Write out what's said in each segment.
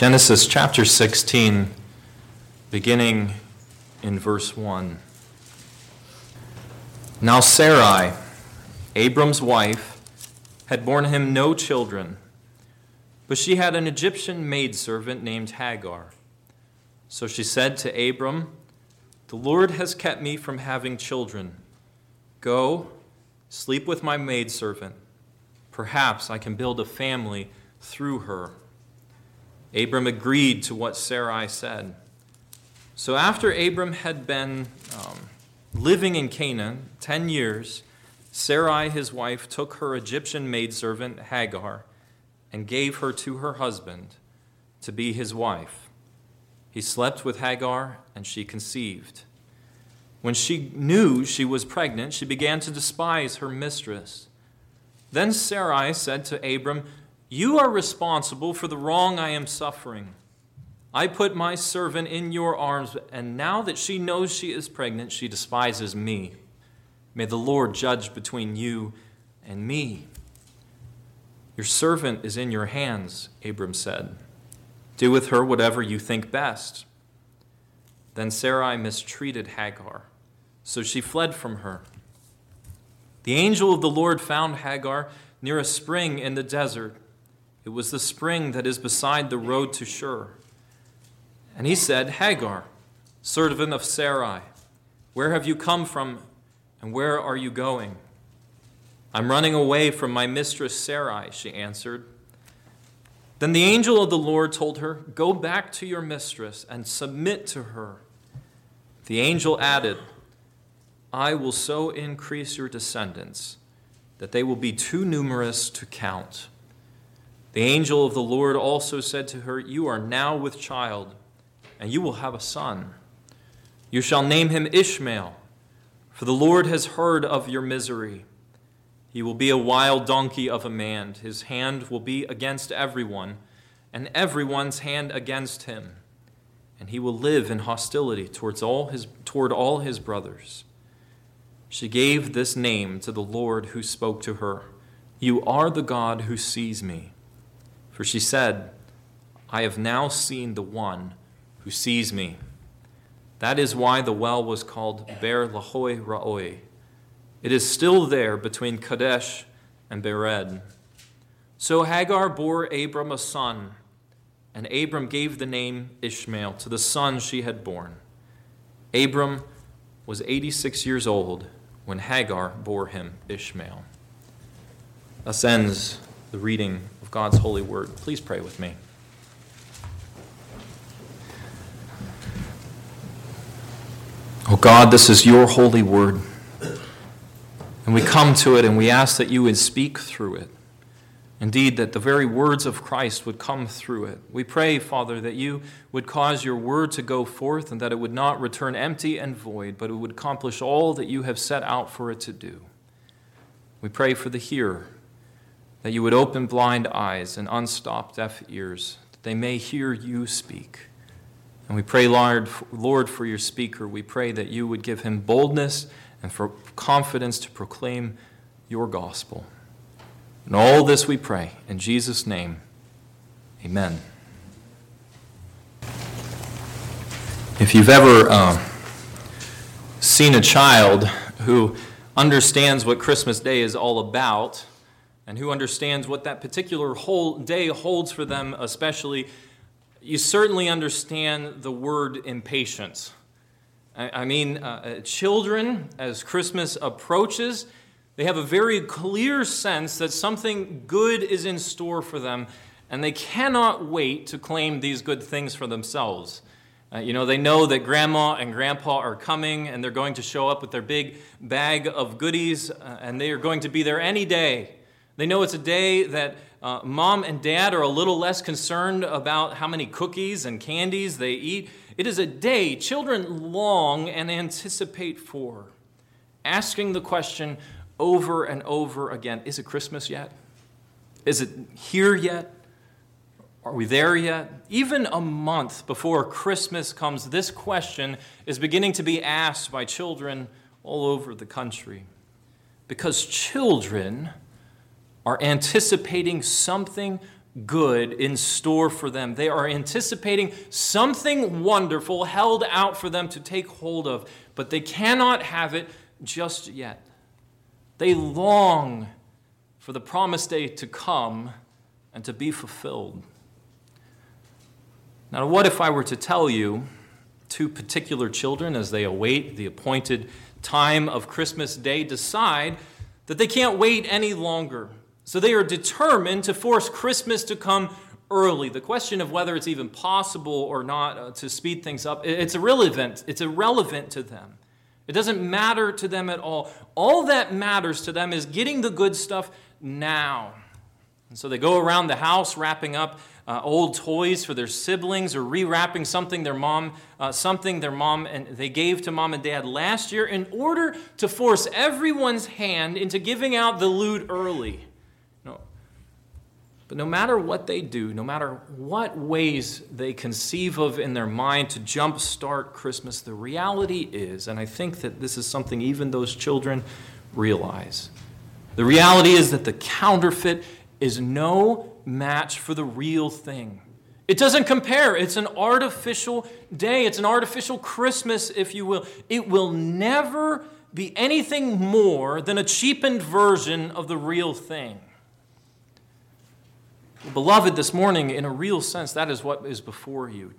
Genesis chapter 16, beginning in verse 1. Now Sarai, Abram's wife, had borne him no children, but she had an Egyptian maidservant named Hagar. So she said to Abram, The Lord has kept me from having children. Go, sleep with my maidservant. Perhaps I can build a family through her. Abram agreed to what Sarai said. So after Abram had been um, living in Canaan 10 years, Sarai, his wife, took her Egyptian maidservant Hagar and gave her to her husband to be his wife. He slept with Hagar, and she conceived. When she knew she was pregnant, she began to despise her mistress. Then Sarai said to Abram, You are responsible for the wrong I am suffering. I put my servant in your arms, and now that she knows she is pregnant, she despises me. May the Lord judge between you and me. Your servant is in your hands, Abram said. Do with her whatever you think best. Then Sarai mistreated Hagar, so she fled from her. The angel of the Lord found Hagar near a spring in the desert. It was the spring that is beside the road to Shur. And he said, Hagar, servant of Sarai, where have you come from and where are you going? I'm running away from my mistress Sarai, she answered. Then the angel of the Lord told her, Go back to your mistress and submit to her. The angel added, I will so increase your descendants that they will be too numerous to count. The angel of the Lord also said to her, You are now with child, and you will have a son. You shall name him Ishmael, for the Lord has heard of your misery. He will be a wild donkey of a man. His hand will be against everyone, and everyone's hand against him. And he will live in hostility towards all his, toward all his brothers. She gave this name to the Lord who spoke to her You are the God who sees me. For she said, I have now seen the one who sees me. That is why the well was called Beer Lahai Roi. It is still there between Kadesh and Bered. So Hagar bore Abram a son, and Abram gave the name Ishmael to the son she had born. Abram was 86 years old when Hagar bore him Ishmael. Thus ends the reading God's holy word. Please pray with me. Oh God, this is your holy word. And we come to it and we ask that you would speak through it. Indeed, that the very words of Christ would come through it. We pray, Father, that you would cause your word to go forth and that it would not return empty and void, but it would accomplish all that you have set out for it to do. We pray for the hearer, that you would open blind eyes and unstop deaf ears, that they may hear you speak. And we pray, Lord, Lord, for your speaker. We pray that you would give him boldness and for confidence to proclaim your gospel. And all this we pray in Jesus' name. Amen. If you've ever uh, seen a child who understands what Christmas Day is all about and who understands what that particular whole day holds for them, especially, you certainly understand the word impatience. I, mean, uh, children, as Christmas approaches, they have a very clear sense that something good is in store for them, and they cannot wait to claim these good things for themselves. Uh, you know, they know that grandma and grandpa are coming and they're going to show up with their big bag of goodies uh, and they are going to be there any day. They know it's a day that uh, mom and dad are a little less concerned about how many cookies and candies they eat. It is a day children long and anticipate for, asking the question, over and over again Is it Christmas yet? Is it here yet? Are we there yet? Even a month before Christmas comes, this question is beginning to be asked by children all over the country. Because children are anticipating something good in store for them. They are anticipating something wonderful held out for them to take hold of, but they cannot have it just yet. They long for the promised day to come and to be fulfilled. Now, what if I were to tell you two particular children, as they await the appointed time of Christmas Day, decide that they can't wait any longer? So they are determined to force Christmas to come early. The question of whether it's even possible or not uh, to speed things up, it's irrelevant. It's irrelevant to them. It doesn't matter to them at all. All that matters to them is getting the good stuff now. And so they go around the house wrapping up uh, old toys for their siblings or rewrapping something their mom uh, something their mom and they gave to mom and dad last year in order to force everyone's hand into giving out the loot early. But no matter what they do, no matter what ways they conceive of in their mind to jumpstart Christmas, the reality is, and I think that this is something even those children realize. The reality is that the counterfeit is no match for the real thing. It doesn't compare. It's an artificial day. It's an artificial Christmas, if you will. It will never be anything more than a cheapened version of the real thing. Beloved, this morning, in a real sense, that is what is before you.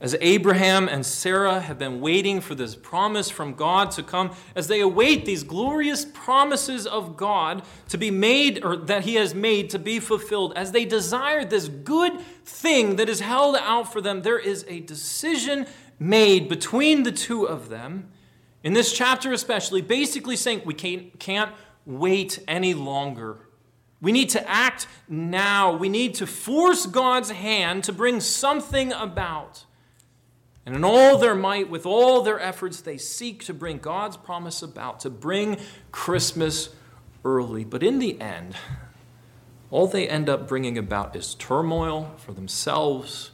As Abraham and Sarah have been waiting for this promise from God to come, as they await these glorious promises of God to be made, or that He has made to be fulfilled, as they desire this good thing that is held out for them, there is a decision made between the two of them, in this chapter especially, basically saying we can't, can't wait any longer. We need to act now. We need to force God's hand to bring something about. And in all their might, with all their efforts, they seek to bring God's promise about, to bring Christmas early. But in the end, all they end up bringing about is turmoil for themselves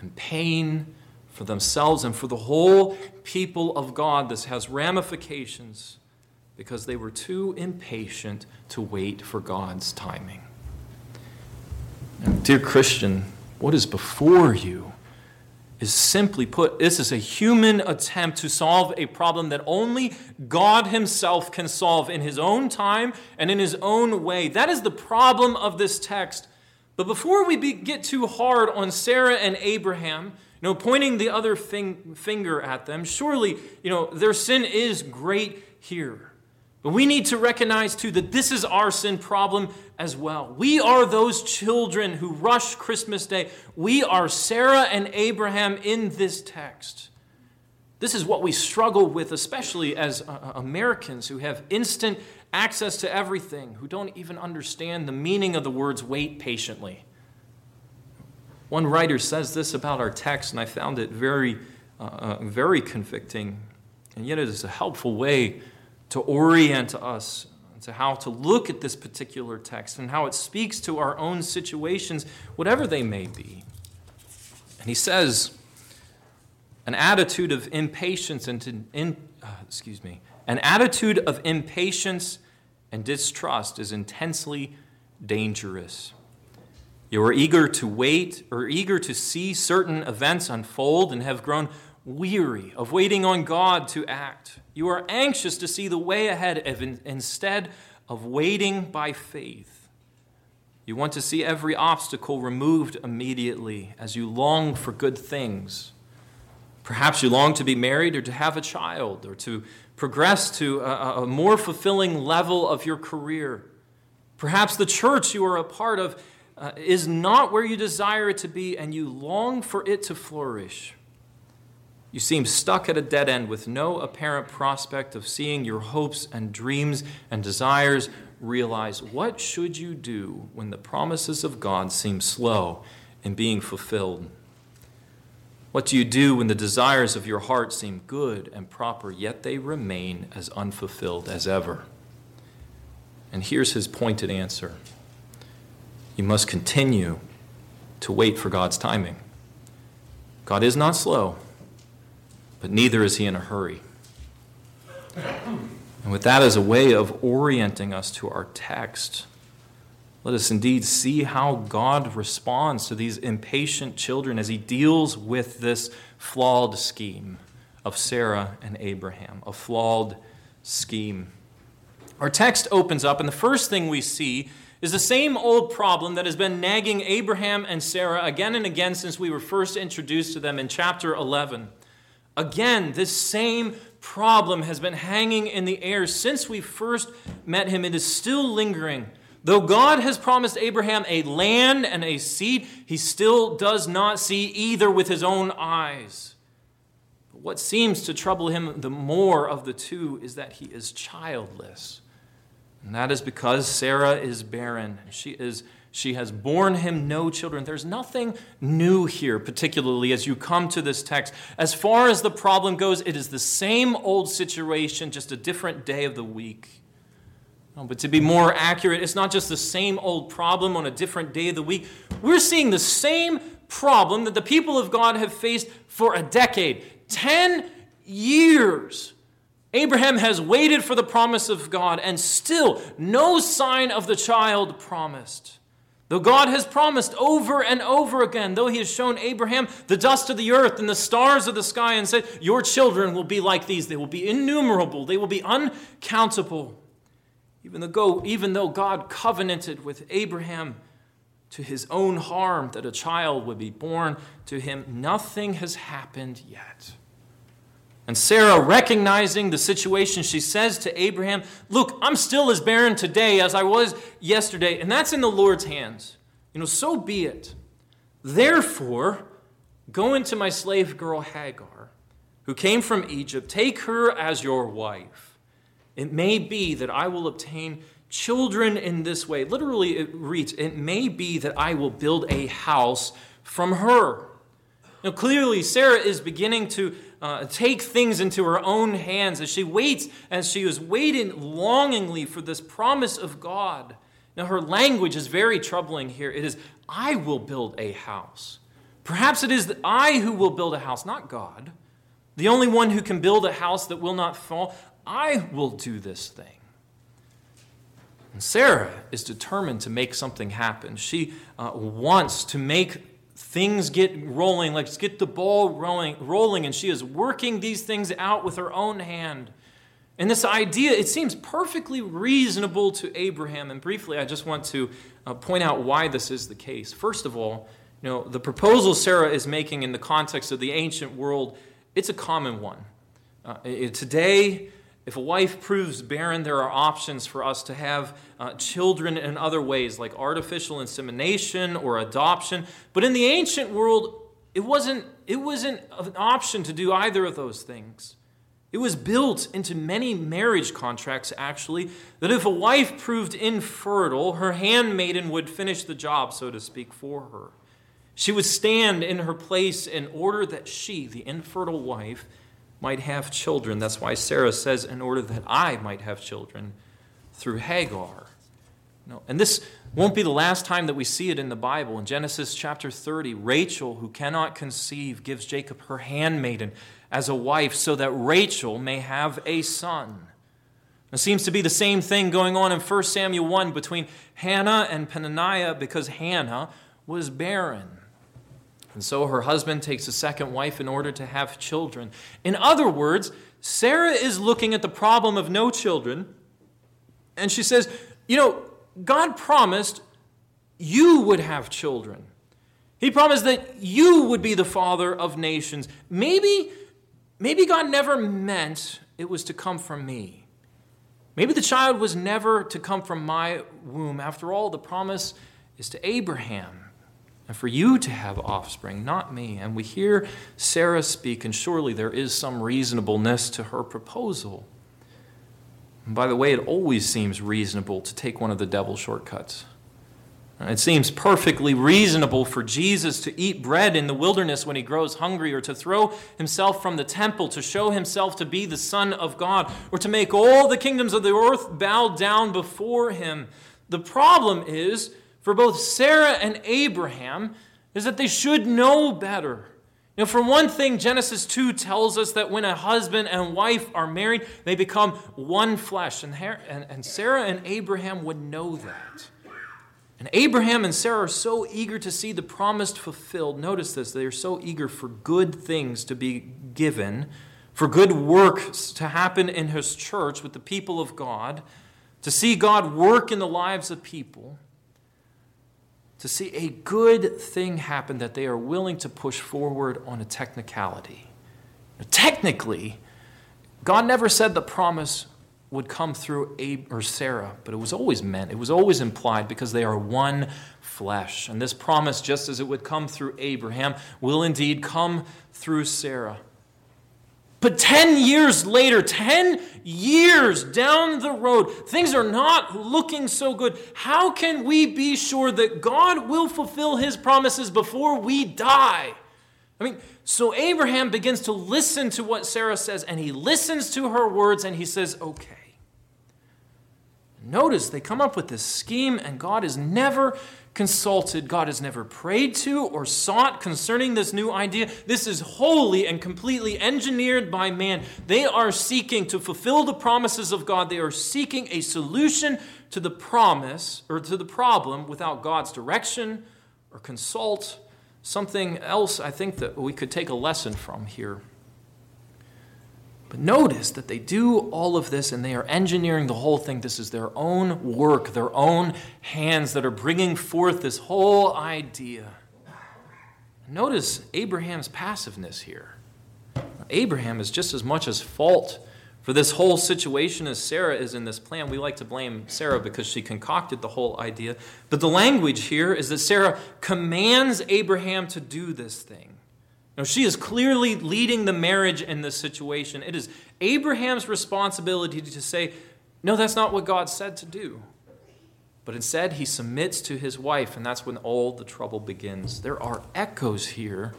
and pain for themselves and for the whole people of God. This has ramifications because they were too impatient to wait for God's timing. dear Christian, what is before you? is simply put, this is a human attempt to solve a problem that only God Himself can solve in His own time and in His own way. That is the problem of this text. But before we be, get too hard on Sarah and Abraham, you know, pointing the other fing, finger at them, surely, you know, their sin is great here. But we need to recognize, too, that this is our sin problem as well. We are those children who rush Christmas Day. We are Sarah and Abraham in this text. This is what we struggle with, especially as uh, uh, Americans who have instant access to everything, who don't even understand the meaning of the words wait patiently. One writer says this about our text, and I found it very, uh, uh very convicting, and yet it is a helpful way to orient us to how to look at this particular text and how it speaks to our own situations, whatever they may be. And he says, an attitude of impatience and in, uh, excuse me, an attitude of impatience and distrust is intensely dangerous. You are eager to wait or eager to see certain events unfold and have grown weary of waiting on God to act. You are anxious to see the way ahead instead of waiting by faith. You want to see every obstacle removed immediately as you long for good things. Perhaps you long to be married or to have a child or to progress to a, a more fulfilling level of your career. Perhaps the church you are a part of uh, is not where you desire it to be and you long for it to flourish. You seem stuck at a dead end with no apparent prospect of seeing your hopes and dreams and desires realize. What should you do when the promises of God seem slow in being fulfilled? What do you do when the desires of your heart seem good and proper, yet they remain as unfulfilled as ever? And here's his pointed answer you must continue to wait for God's timing. God is not slow but neither is he in a hurry. And with that as a way of orienting us to our text, let us indeed see how God responds to these impatient children as he deals with this flawed scheme of Sarah and Abraham, a flawed scheme. Our text opens up, and the first thing we see is the same old problem that has been nagging Abraham and Sarah again and again since we were first introduced to them in chapter 11. Again, this same problem has been hanging in the air since we first met him. It is still lingering. Though God has promised Abraham a land and a seed, he still does not see either with his own eyes. But what seems to trouble him the more of the two is that he is childless. And that is because Sarah is barren. She, is, she has borne him no children. There's nothing new here, particularly as you come to this text. As far as the problem goes, it is the same old situation, just a different day of the week. but to be more accurate, it's not just the same old problem on a different day of the week. We're seeing the same problem that the people of God have faced for a decade 10 years. Abraham has waited for the promise of God, and still no sign of the child promised. Though God has promised over and over again, though He has shown Abraham the dust of the earth and the stars of the sky and said, Your children will be like these, they will be innumerable, they will be uncountable. Even though, even though God covenanted with Abraham to his own harm that a child would be born to him, nothing has happened yet. And Sarah, recognizing the situation, she says to Abraham, Look, I'm still as barren today as I was yesterday, and that's in the Lord's hands. You know, so be it. Therefore, go into my slave girl Hagar, who came from Egypt, take her as your wife. It may be that I will obtain children in this way. Literally, it reads, It may be that I will build a house from her. Now, clearly, Sarah is beginning to uh, take things into her own hands as she waits, as she is waiting longingly for this promise of God. Now, her language is very troubling here. It is, I will build a house. Perhaps it is I who will build a house, not God. The only one who can build a house that will not fall. I will do this thing. And Sarah is determined to make something happen. She uh, wants to make things get rolling, let's get the ball rolling, rolling, and she is working these things out with her own hand. And this idea, it seems perfectly reasonable to Abraham. And briefly, I just want to uh, point out why this is the case. First of all, you know, the proposal Sarah is making in the context of the ancient world, it's a common one. Uh, today, if a wife proves barren, there are options for us to have uh, children in other ways, like artificial insemination or adoption. But in the ancient world, it wasn't, it wasn't an option to do either of those things. It was built into many marriage contracts, actually, that if a wife proved infertile, her handmaiden would finish the job, so to speak, for her. She would stand in her place in order that she, the infertile wife, might have children. That's why Sarah says, in order that I might have children through Hagar. No, and this won't be the last time that we see it in the Bible. In Genesis chapter 30, Rachel, who cannot conceive, gives Jacob her handmaiden as a wife so that Rachel may have a son. It seems to be the same thing going on in 1 Samuel 1 between Hannah and Peninnah because Hannah was barren. And so her husband takes a second wife in order to have children. In other words, Sarah is looking at the problem of no children, and she says, You know, God promised you would have children. He promised that you would be the father of nations. Maybe, maybe God never meant it was to come from me. Maybe the child was never to come from my womb. After all, the promise is to Abraham and for you to have offspring, not me. And we hear Sarah speak, and surely there is some reasonableness to her proposal. And by the way, it always seems reasonable to take one of the devil's shortcuts. It seems perfectly reasonable for Jesus to eat bread in the wilderness when he grows hungry, or to throw himself from the temple to show himself to be the Son of God, or to make all the kingdoms of the earth bow down before him. The problem is for both Sarah and Abraham is that they should know better. You know, for one thing, Genesis 2 tells us that when a husband and wife are married, they become one flesh. And, and Sarah and Abraham would know that. And Abraham and Sarah are so eager to see the promise fulfilled. Notice this they are so eager for good things to be given, for good works to happen in his church with the people of God, to see God work in the lives of people, to see a good thing happen that they are willing to push forward on a technicality. Technically, God never said the promise would come through Abe or Sarah, but it was always meant, it was always implied because they are one flesh. And this promise, just as it would come through Abraham, will indeed come through Sarah. But 10 years later, 10 years down the road, things are not looking so good. How can we be sure that God will fulfill his promises before we die? I mean, so Abraham begins to listen to what Sarah says, and he listens to her words, and he says, Okay. Notice they come up with this scheme, and God is never consulted, God has never prayed to or sought concerning this new idea. This is wholly and completely engineered by man. They are seeking to fulfill the promises of God, they are seeking a solution to the promise or to the problem without God's direction or consult. Something else I think that we could take a lesson from here. But notice that they do all of this and they are engineering the whole thing. This is their own work, their own hands that are bringing forth this whole idea. Notice Abraham's passiveness here. Abraham is just as much as fault for this whole situation as Sarah is in this plan. We like to blame Sarah because she concocted the whole idea. But the language here is that Sarah commands Abraham to do this thing. Now, she is clearly leading the marriage in this situation. It is Abraham's responsibility to say, No, that's not what God said to do. But instead, he submits to his wife, and that's when all the trouble begins. There are echoes here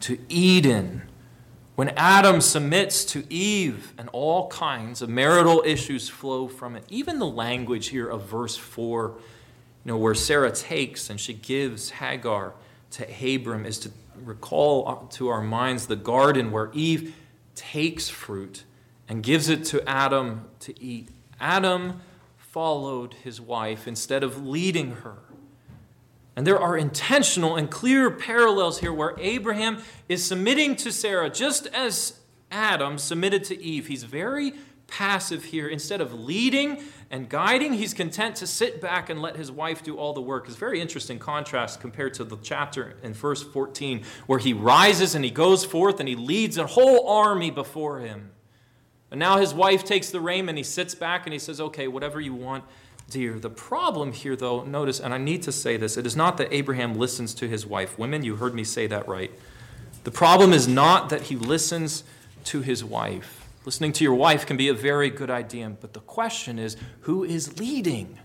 to Eden. When Adam submits to Eve, and all kinds of marital issues flow from it. Even the language here of verse 4, you know, where Sarah takes and she gives Hagar to Abram, is to recall to our minds the garden where Eve takes fruit and gives it to Adam to eat. Adam followed his wife instead of leading her. And there are intentional and clear parallels here where Abraham is submitting to Sarah just as Adam submitted to Eve. He's very passive here. Instead of leading and guiding, he's content to sit back and let his wife do all the work. It's very interesting contrast compared to the chapter in verse 14 where he rises and he goes forth and he leads a whole army before him. And now his wife takes the rein and he sits back and he says, Okay, whatever you want, dear. The problem here, though, notice, and I need to say this, it is not that Abraham listens to his wife. Women, you heard me say that right. The problem is not that he listens to his wife. Listening to your wife can be a very good idea, but the question is who is leading?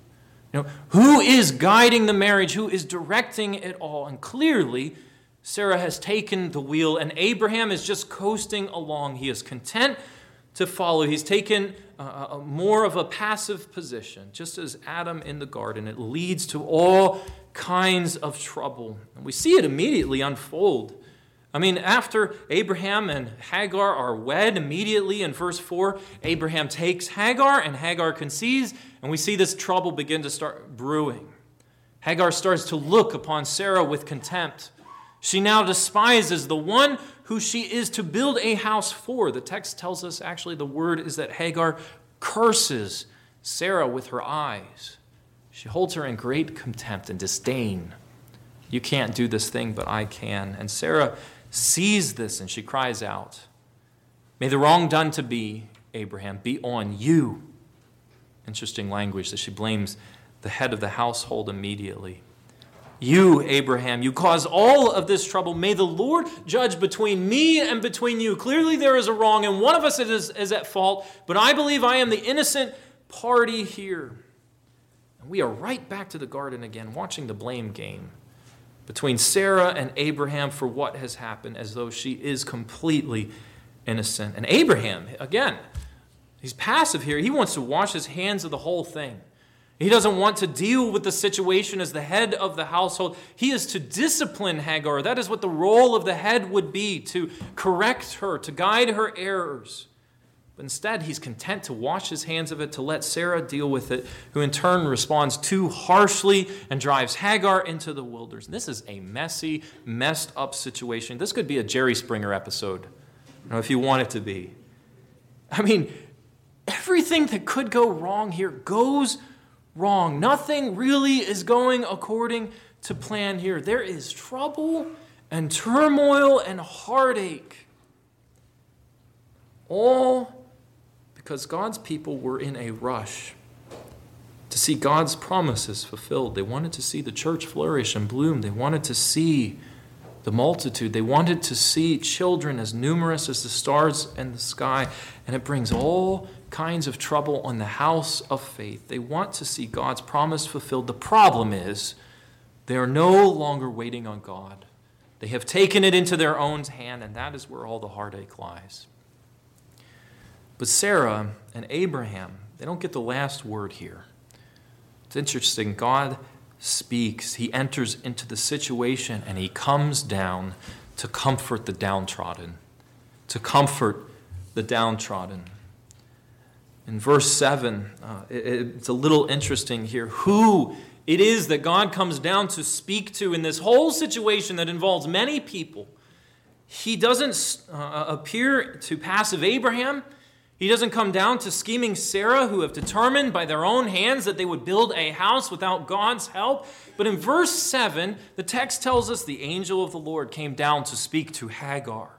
You know, who is guiding the marriage? Who is directing it all? And clearly, Sarah has taken the wheel, and Abraham is just coasting along. He is content to follow. He's taken a, more of a passive position, just as Adam in the garden. It leads to all kinds of trouble. And we see it immediately unfold I mean, after Abraham and Hagar are wed immediately in verse 4, Abraham takes Hagar and Hagar conceives, and we see this trouble begin to start brewing. Hagar starts to look upon Sarah with contempt. She now despises the one who she is to build a house for. The text tells us actually the word is that Hagar curses Sarah with her eyes. She holds her in great contempt and disdain. You can't do this thing, but I can. And Sarah sees this and she cries out, May the wrong done to be, Abraham, be on you. Interesting language that she blames the head of the household immediately. You, Abraham, you cause all of this trouble. May the Lord judge between me and between you. Clearly, there is a wrong, and one of us is, is at fault, but I believe I am the innocent party here. And we are right back to the garden again, watching the blame game between Sarah and Abraham for what has happened, as though she is completely innocent. And Abraham, again, he's passive here. He wants to wash his hands of the whole thing. He doesn't want to deal with the situation as the head of the household. He is to discipline Hagar. That is what the role of the head would be to correct her, to guide her errors. But instead, he's content to wash his hands of it, to let Sarah deal with it, who in turn responds too harshly and drives Hagar into the wilderness. This is a messy, messed up situation. This could be a Jerry Springer episode, you know, if you want it to be. I mean, everything that could go wrong here goes wrong. Nothing really is going according to plan here. There is trouble and turmoil and heartache. All because God's people were in a rush to see God's promises fulfilled. They wanted to see the church flourish and bloom. They wanted to see the multitude. They wanted to see children as numerous as the stars in the sky. And it brings all kinds of trouble on the house of faith. They want to see God's promise fulfilled. The problem is they are no longer waiting on God. They have taken it into their own hand, and that is where all the heartache lies. But Sarah and Abraham, they don't get the last word here. It's interesting. God speaks, He enters into the situation, and He comes down to comfort the downtrodden. To comfort the downtrodden. In verse 7, uh, it, it's a little interesting here. Who it is that God comes down to speak to in this whole situation that involves many people. He doesn't uh, appear to passive Abraham. He doesn't come down to scheming Sarah, who have determined by their own hands that they would build a house without God's help. But in verse 7, the text tells us the angel of the Lord came down to speak to Hagar,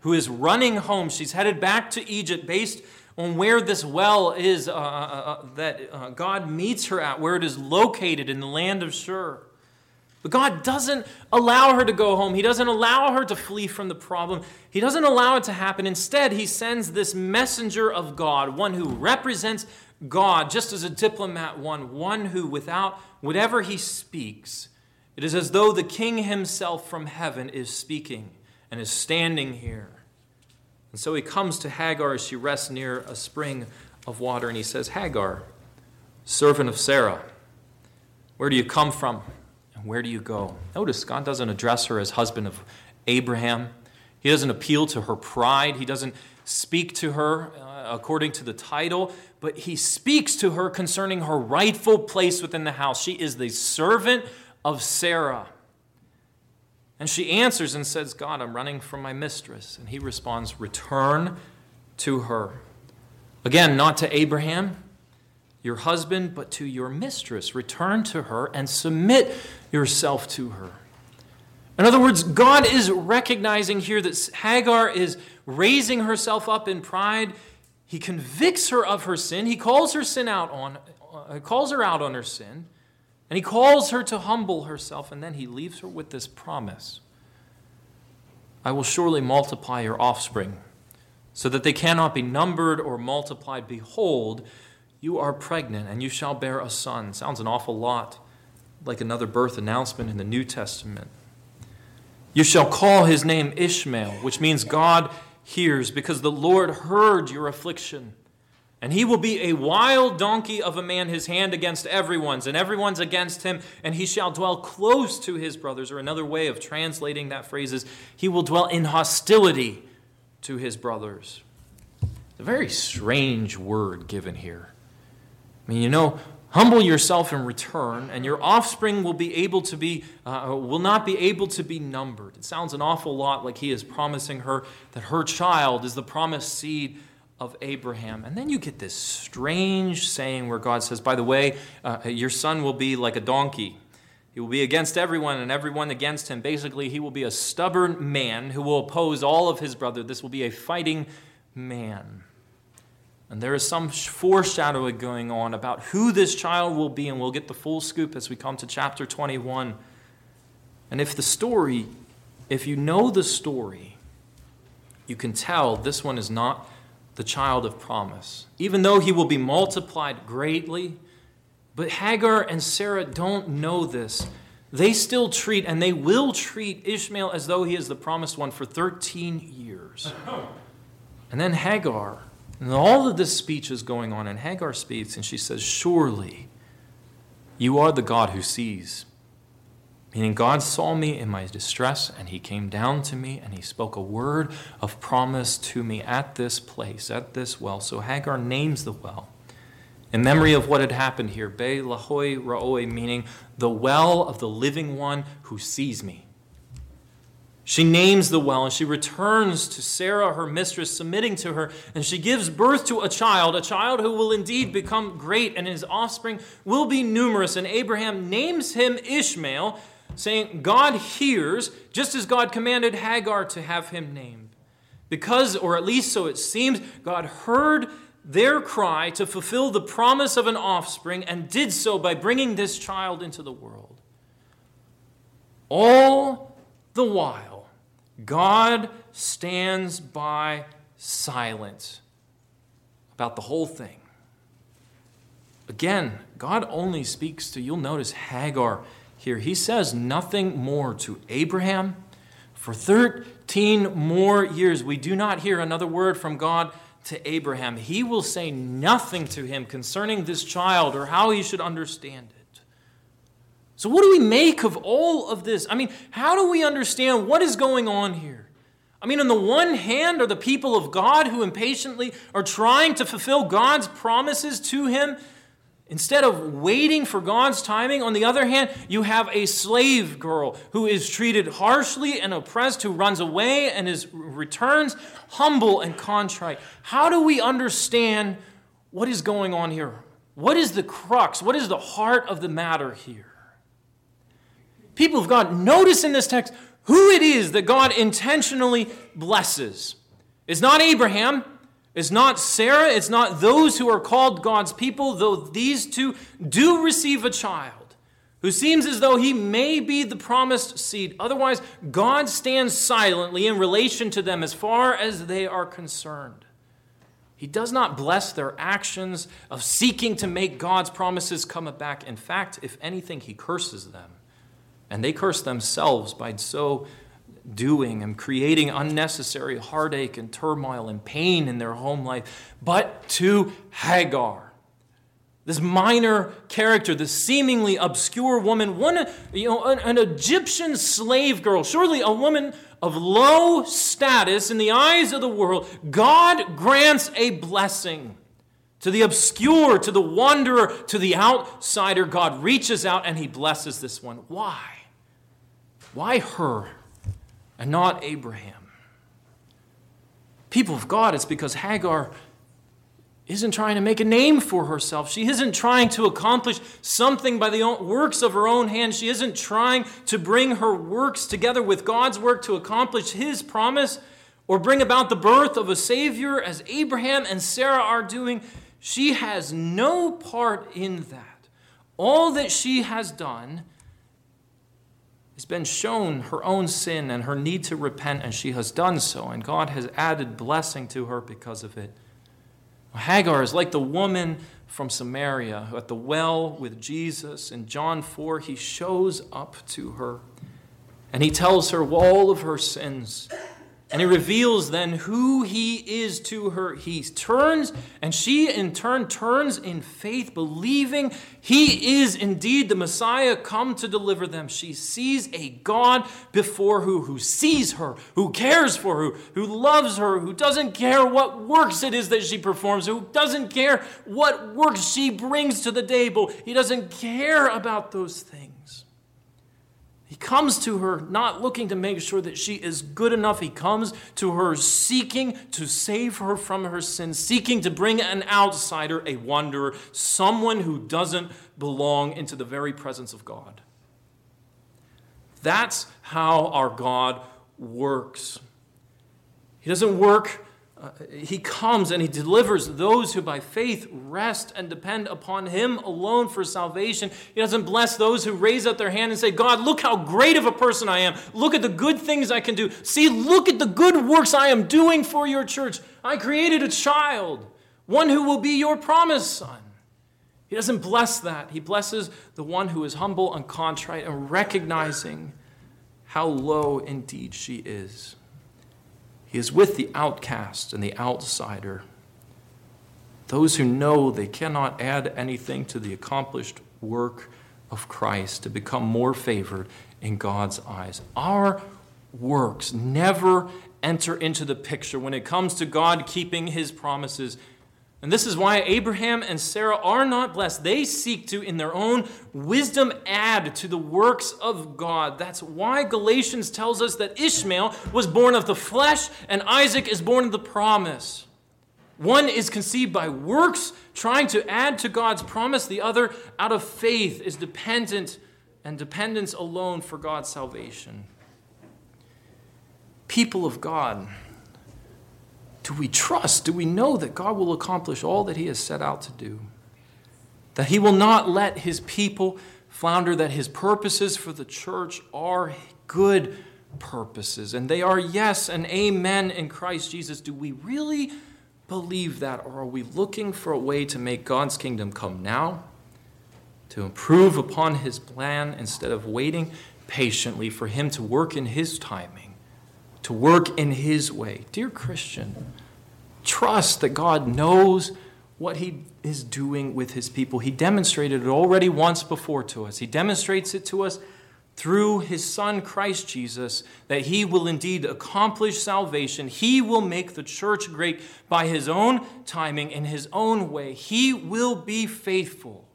who is running home. She's headed back to Egypt based on where this well is uh, uh, uh that uh, God meets her at, where it is located in the land of Shur. But God doesn't allow her to go home. He doesn't allow her to flee from the problem. He doesn't allow it to happen. Instead, He sends this messenger of God, one who represents God, just as a diplomat one, one who, without whatever he speaks, it is as though the king himself from heaven is speaking and is standing here. And so he comes to Hagar as she rests near a spring of water, and he says, Hagar, servant of Sarah, where do you come from? Where do you go? Notice God doesn't address her as husband of Abraham. He doesn't appeal to her pride. He doesn't speak to her uh, according to the title, but he speaks to her concerning her rightful place within the house. She is the servant of Sarah. And she answers and says, God, I'm running from my mistress. And he responds, Return to her. Again, not to Abraham, your husband, but to your mistress. Return to her and submit yourself to her. In other words, God is recognizing here that Hagar is raising herself up in pride. He convicts her of her sin. He calls her sin out on uh, calls her out on her sin, and he calls her to humble herself, and then he leaves her with this promise. I will surely multiply your offspring, so that they cannot be numbered or multiplied. Behold, you are pregnant, and you shall bear a son. Sounds an awful lot like another birth announcement in the New Testament. You shall call his name Ishmael, which means God hears, because the Lord heard your affliction. And he will be a wild donkey of a man, his hand against everyone's, and everyone's against him, and he shall dwell close to his brothers. Or another way of translating that phrase is, he will dwell in hostility to his brothers. It's a very strange word given here. I mean, you know, Humble yourself in return, and your offspring will be able to be uh, will not be able to be numbered. It sounds an awful lot like he is promising her that her child is the promised seed of Abraham. And then you get this strange saying where God says, "By the way, uh, your son will be like a donkey." He will be against everyone and everyone against him. Basically, he will be a stubborn man who will oppose all of his brother. This will be a fighting man. And there is some foreshadowing going on about who this child will be, and we'll get the full scoop as we come to chapter 21. And if the story, if you know the story, you can tell this one is not the child of promise. Even though he will be multiplied greatly, but Hagar and Sarah don't know this. They still treat, and they will treat Ishmael as though he is the promised one for 13 years. And then Hagar and all of this speech is going on, and Hagar speaks, and she says, Surely you are the God who sees. Meaning, God saw me in my distress, and He came down to me, and He spoke a word of promise to me at this place, at this well. So Hagar names the well in memory of what had happened here. Beer Lahai Roi, meaning the well of the living one who sees me. She names the well and she returns to Sarah, her mistress, submitting to her, and she gives birth to a child, a child who will indeed become great, and his offspring will be numerous. And Abraham names him Ishmael, saying, God hears, just as God commanded Hagar to have him named. Because, or at least so it seems, God heard their cry to fulfill the promise of an offspring and did so by bringing this child into the world. All the while, God stands by silent about the whole thing. Again, God only speaks to, you'll notice Hagar here. He says nothing more to Abraham. For 13 more years, we do not hear another word from God to Abraham. He will say nothing to him concerning this child or how he should understand it. So, what do we make of all of this? I mean, how do we understand what is going on here? I mean, on the one hand, are the people of God who impatiently are trying to fulfill God's promises to him instead of waiting for God's timing. On the other hand, you have a slave girl who is treated harshly and oppressed, who runs away and is returns humble and contrite. How do we understand what is going on here? What is the crux? What is the heart of the matter here? People of God, notice in this text who it is that God intentionally blesses. It's not Abraham, it's not Sarah, it's not those who are called God's people, though these two do receive a child who seems as though he may be the promised seed. Otherwise, God stands silently in relation to them as far as they are concerned. He does not bless their actions of seeking to make God's promises come back. In fact, if anything, he curses them. And they curse themselves by so doing and creating unnecessary heartache and turmoil and pain in their home life. But to Hagar, this minor character, this seemingly obscure woman, one, you know, an, an Egyptian slave girl, surely a woman of low status in the eyes of the world, God grants a blessing. To the obscure, to the wanderer, to the outsider, God reaches out and he blesses this one. Why? Why her and not Abraham? People of God, it's because Hagar isn't trying to make a name for herself. She isn't trying to accomplish something by the works of her own hand. She isn't trying to bring her works together with God's work to accomplish His promise or bring about the birth of a Savior as Abraham and Sarah are doing. She has no part in that. All that she has done has been shown her own sin and her need to repent, and she has done so, and God has added blessing to her because of it. Hagar is like the woman from Samaria at the well with Jesus. In John 4, he shows up to her and he tells her all of her sins. And he reveals then who he is to her. He turns, and she in turn turns in faith, believing he is indeed the Messiah come to deliver them. She sees a God before who, who sees her, who cares for her, who loves her, who doesn't care what works it is that she performs, who doesn't care what works she brings to the table. He doesn't care about those things. He comes to her not looking to make sure that she is good enough. He comes to her seeking to save her from her sins, seeking to bring an outsider, a wanderer, someone who doesn't belong into the very presence of God. That's how our God works. He doesn't work uh, he comes and he delivers those who by faith rest and depend upon him alone for salvation. He doesn't bless those who raise up their hand and say, God, look how great of a person I am. Look at the good things I can do. See, look at the good works I am doing for your church. I created a child, one who will be your promised son. He doesn't bless that. He blesses the one who is humble and contrite and recognizing how low indeed she is. He is with the outcast and the outsider, those who know they cannot add anything to the accomplished work of Christ to become more favored in God's eyes. Our works never enter into the picture when it comes to God keeping his promises. And this is why Abraham and Sarah are not blessed. They seek to, in their own wisdom, add to the works of God. That's why Galatians tells us that Ishmael was born of the flesh and Isaac is born of the promise. One is conceived by works, trying to add to God's promise. The other, out of faith, is dependent and dependence alone for God's salvation. People of God, do we trust? Do we know that God will accomplish all that He has set out to do? That He will not let His people flounder, that His purposes for the church are good purposes, and they are yes and amen in Christ Jesus. Do we really believe that, or are we looking for a way to make God's kingdom come now, to improve upon his plan instead of waiting patiently for him to work in his timing, to work in his way? Dear Christian, trust that God knows what he is doing with his people. He demonstrated it already once before to us. He demonstrates it to us through his Son, Christ Jesus, that he will indeed accomplish salvation. He will make the church great by his own timing, in his own way. He will be faithful.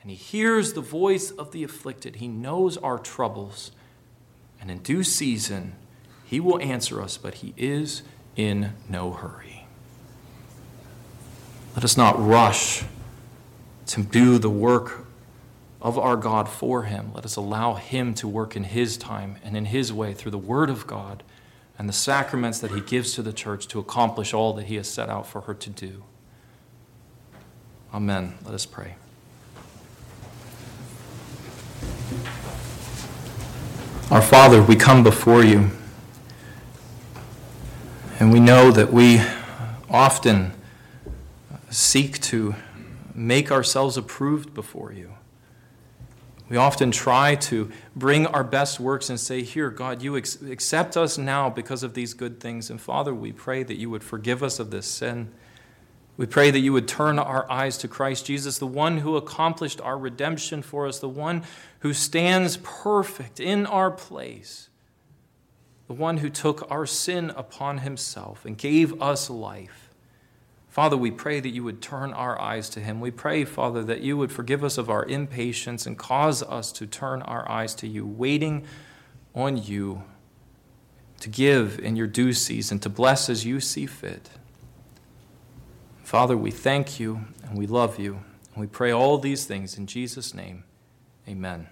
And he hears the voice of the afflicted. He knows our troubles. And in due season, he will answer us, but he is in no hurry. Let us not rush to do the work of our God for him. Let us allow him to work in his time and in his way through the word of God and the sacraments that he gives to the church to accomplish all that he has set out for her to do. Amen. Let us pray. Our Father, we come before you, and we know that we often seek to make ourselves approved before you. We often try to bring our best works and say, Here, God, you ex- accept us now because of these good things. And Father, we pray that you would forgive us of this sin. We pray that you would turn our eyes to Christ Jesus, the one who accomplished our redemption for us, the one who stands perfect in our place, the one who took our sin upon himself and gave us life. Father, we pray that you would turn our eyes to him. We pray, Father, that you would forgive us of our impatience and cause us to turn our eyes to you, waiting on you to give in your due season, to bless as you see fit. Father, we thank you and we love you. And we pray all these things in Jesus' name. Amen.